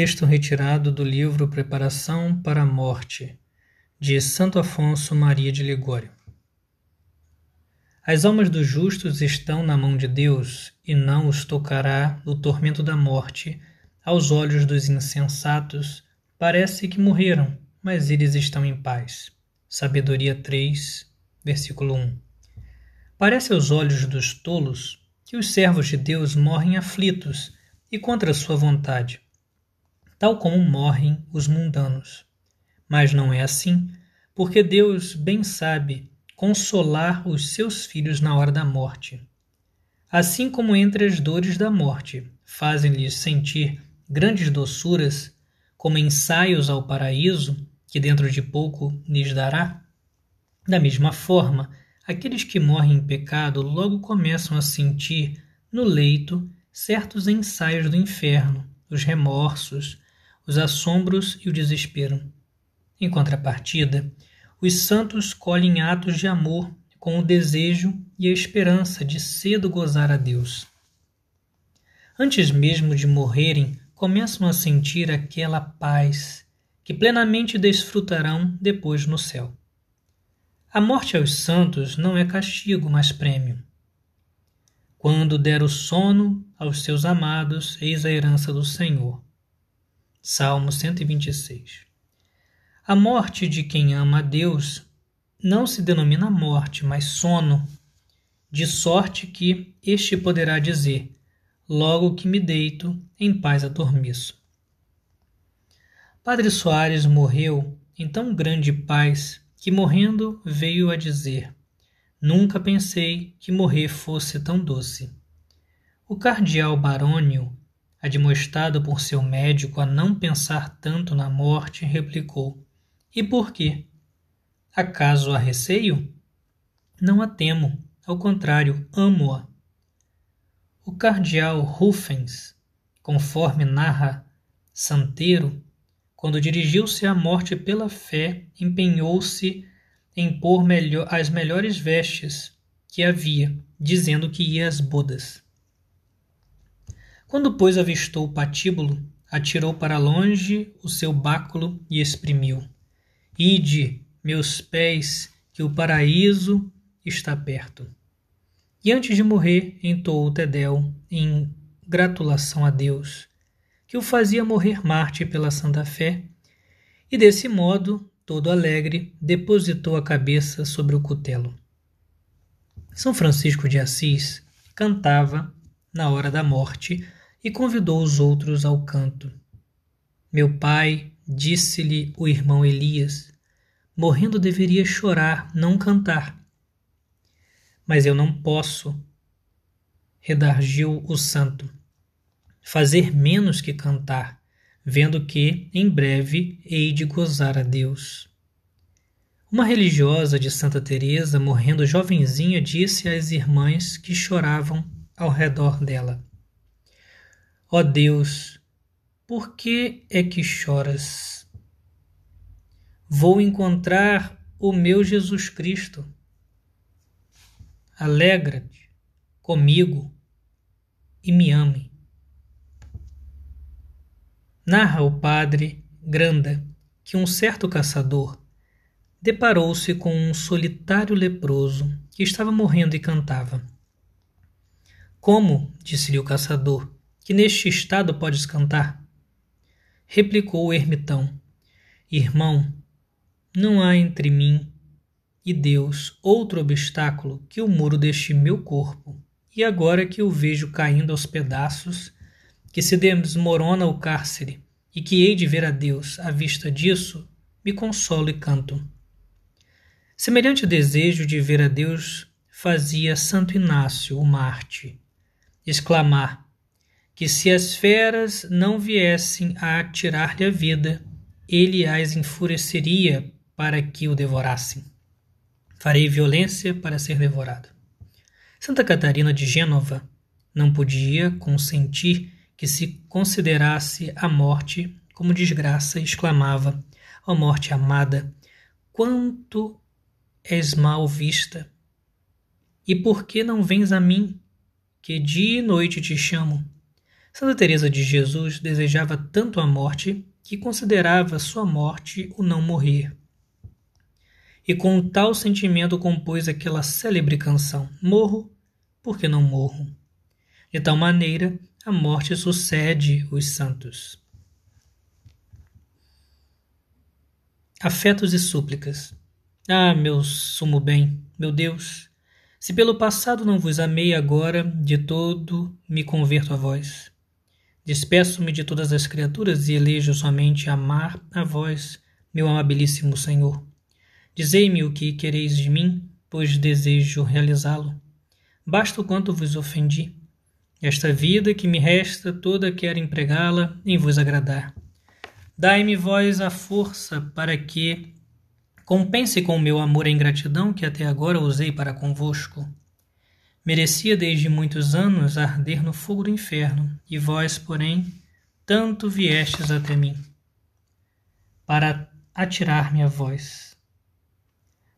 Texto retirado do livro Preparação para a Morte, de Santo Afonso Maria de Ligório. As almas dos justos estão na mão de Deus e não os tocará o tormento da morte. Aos olhos dos insensatos, parece que morreram, mas eles estão em paz. Sabedoria 3, versículo 1. Parece aos olhos dos tolos que os servos de Deus morrem aflitos e contra sua vontade tal como morrem os mundanos. Mas não é assim, porque Deus bem sabe consolar os seus filhos na hora da morte. Assim como entre as dores da morte fazem-lhes sentir grandes doçuras, como ensaios ao paraíso, que dentro de pouco lhes dará, da mesma forma, aqueles que morrem em pecado logo começam a sentir no leito certos ensaios do inferno, os remorsos, os assombros e o desespero. Em contrapartida, os santos colhem atos de amor com o desejo e a esperança de cedo gozar a Deus. Antes mesmo de morrerem, começam a sentir aquela paz que plenamente desfrutarão depois no céu. A morte aos santos não é castigo, mas prêmio. Quando der o sono aos seus amados, eis a herança do Senhor. Salmo 126. A morte de quem ama a Deus não se denomina morte, mas sono, de sorte que este poderá dizer: Logo que me deito, em paz adormeço. Padre Soares morreu em tão grande paz que, morrendo, veio a dizer: Nunca pensei que morrer fosse tão doce. O cardeal Barônio admoestado por seu médico a não pensar tanto na morte, replicou: E por quê? Acaso há receio? Não a temo, ao contrário, amo-a. O cardeal Rufens, conforme narra Santeiro, quando dirigiu-se à morte pela fé, empenhou-se em pôr melhor, as melhores vestes que havia, dizendo que ia às bodas. Quando, pois, avistou o patíbulo, atirou para longe o seu báculo e exprimiu: Ide, meus pés, que o paraíso está perto. E antes de morrer, entoou o Tedel em gratulação a Deus, que o fazia morrer Marte pela santa fé, e desse modo, todo alegre, depositou a cabeça sobre o cutelo. São Francisco de Assis cantava, na hora da morte, e convidou os outros ao canto. Meu pai, disse-lhe o irmão Elias, morrendo deveria chorar, não cantar. Mas eu não posso, redargiu o santo, fazer menos que cantar, vendo que, em breve, hei de gozar a Deus. Uma religiosa de Santa Teresa, morrendo jovenzinha, disse às irmãs que choravam ao redor dela: Ó oh Deus, por que é que choras? Vou encontrar o meu Jesus Cristo. Alegra-te comigo e me ame. Narra o padre Granda que um certo caçador deparou-se com um solitário leproso que estava morrendo e cantava. Como, disse-lhe o caçador, que neste estado podes cantar? Replicou o ermitão: Irmão, não há entre mim e Deus outro obstáculo que o muro deste meu corpo. E agora que o vejo caindo aos pedaços, que se desmorona o cárcere, e que hei de ver a Deus à vista disso, me consolo e canto. Semelhante desejo de ver a Deus fazia Santo Inácio, o Marte, exclamar: que se as feras não viessem a tirar-lhe a vida, ele as enfureceria para que o devorassem. Farei violência para ser devorado. Santa Catarina de Gênova não podia consentir que se considerasse a morte como desgraça e exclamava: Ó oh morte amada, quanto és mal vista! E por que não vens a mim, que dia e noite te chamo? Santa Teresa de Jesus desejava tanto a morte que considerava sua morte o não morrer. E com tal sentimento compôs aquela célebre canção: Morro, porque não morro. De tal maneira, a morte sucede os santos. Afetos e súplicas. Ah, meu sumo bem, meu Deus, se pelo passado não vos amei agora, de todo me converto a vós. Despeço-me de todas as criaturas e elejo somente amar a vós, meu amabilíssimo Senhor. Dizei-me o que quereis de mim, pois desejo realizá-lo. Basta o quanto vos ofendi. Esta vida que me resta toda quero empregá-la em vos agradar. Dai-me vós a força para que compense com o meu amor a ingratidão que até agora usei para convosco. Merecia desde muitos anos arder no fogo do inferno, e vós, porém, tanto viestes até mim, para atirar-me a vós.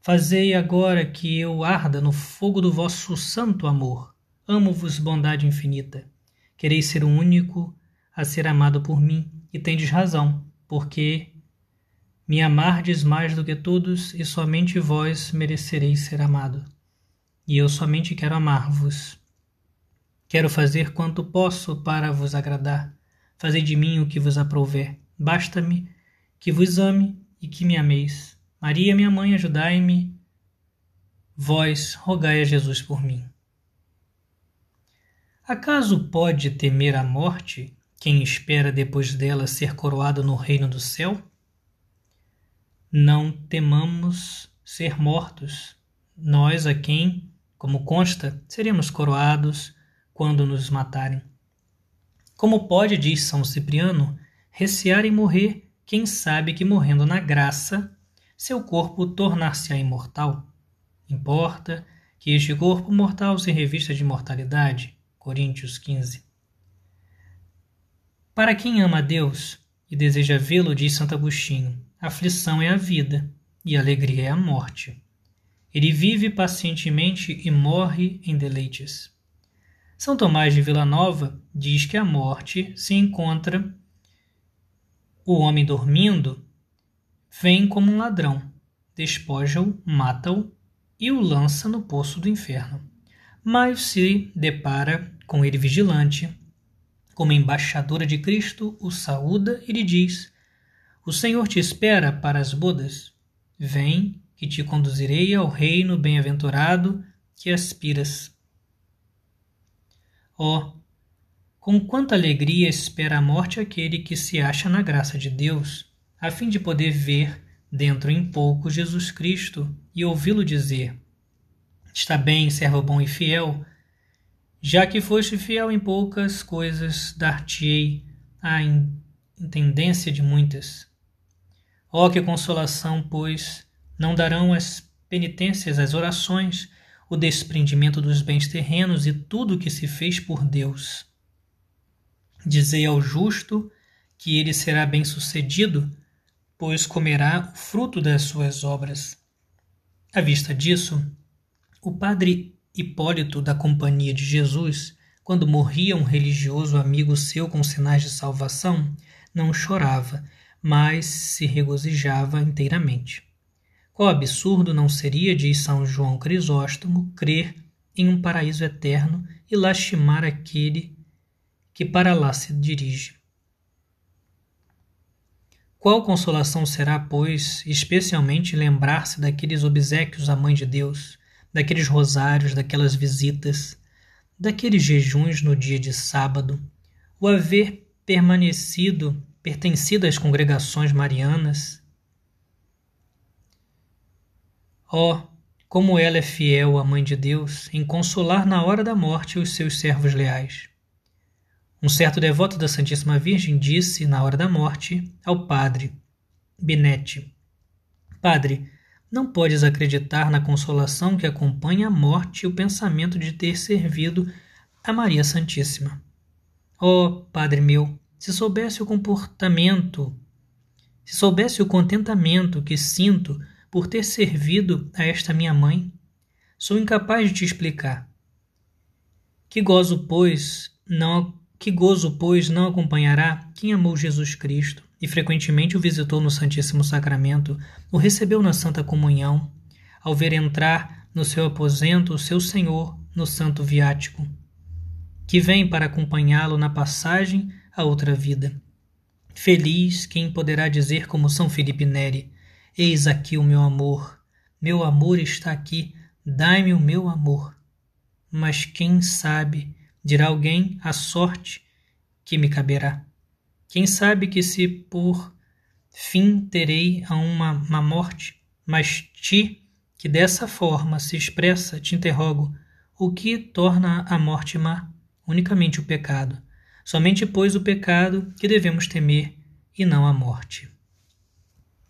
Fazei agora que eu arda no fogo do vosso santo amor. Amo-vos, bondade infinita. Quereis ser o único a ser amado por mim, e tendes razão, porque me amardes mais do que todos, e somente vós merecereis ser amado. E eu somente quero amar-vos. Quero fazer quanto posso para vos agradar. Fazei de mim o que vos aprouver. Basta-me que vos ame e que me ameis. Maria, minha mãe, ajudai-me. Vós, rogai a Jesus por mim. Acaso pode temer a morte quem espera depois dela ser coroado no reino do céu? Não temamos ser mortos, nós a quem, como consta, seremos coroados quando nos matarem. Como pode, diz São Cipriano, recear em morrer quem sabe que morrendo na graça, seu corpo tornar-se-á imortal? Importa que este corpo mortal se revista de mortalidade. Coríntios 15. Para quem ama a Deus e deseja vê-lo, diz Santo Agostinho, aflição é a vida e alegria é a morte. Ele vive pacientemente e morre em deleites. São Tomás de Vila Nova diz que a morte se encontra o homem dormindo, vem como um ladrão, despoja-o, mata-o e o lança no poço do inferno. Mas se depara com ele vigilante, como embaixadora de Cristo, o saúda e lhe diz: O Senhor te espera para as bodas. Vem, que te conduzirei ao reino bem-aventurado que aspiras. Oh, com quanta alegria espera a morte aquele que se acha na graça de Deus, a fim de poder ver dentro em pouco Jesus Cristo e ouvi-lo dizer: Está bem, servo bom e fiel já que foste fiel em poucas coisas, dar-te-ei a intendência de muitas. Oh, que consolação, pois, não darão as penitências, as orações, o desprendimento dos bens terrenos e tudo o que se fez por Deus. Dizei ao justo que ele será bem-sucedido, pois comerá o fruto das suas obras. À vista disso, o padre Hipólito da Companhia de Jesus, quando morria um religioso amigo seu com sinais de salvação, não chorava, mas se regozijava inteiramente. Qual absurdo não seria, diz São João Crisóstomo, crer em um paraíso eterno e lastimar aquele que para lá se dirige. Qual consolação será, pois, especialmente lembrar-se daqueles obsequios à Mãe de Deus, daqueles rosários, daquelas visitas, daqueles jejuns no dia de sábado, o haver permanecido, pertencido às congregações marianas. Oh, como ela é fiel à Mãe de Deus em consolar na hora da morte os seus servos leais. Um certo devoto da Santíssima Virgem disse, na hora da morte, ao padre Benetti: Padre, não podes acreditar na consolação que acompanha a morte e o pensamento de ter servido a Maria Santíssima. Oh, Padre meu, se soubesse o comportamento, se soubesse o contentamento que sinto por ter servido a esta minha mãe, sou incapaz de te explicar. Que gozo, pois, não Que gozo, pois, não acompanhará quem amou Jesus Cristo e frequentemente o visitou no Santíssimo Sacramento, o recebeu na Santa Comunhão, ao ver entrar no seu aposento o seu Senhor no Santo Viático, que vem para acompanhá-lo na passagem a outra vida. Feliz quem poderá dizer como São Felipe Neri: Eis aqui o meu amor, meu amor está aqui, dai-me o meu amor. Mas quem sabe dirá alguém a sorte que me caberá. Quem sabe que se por fim terei a uma má morte, mas ti, que dessa forma se expressa, te interrogo, o que torna a morte má? Unicamente o pecado. Somente, pois, o pecado que devemos temer, e não a morte.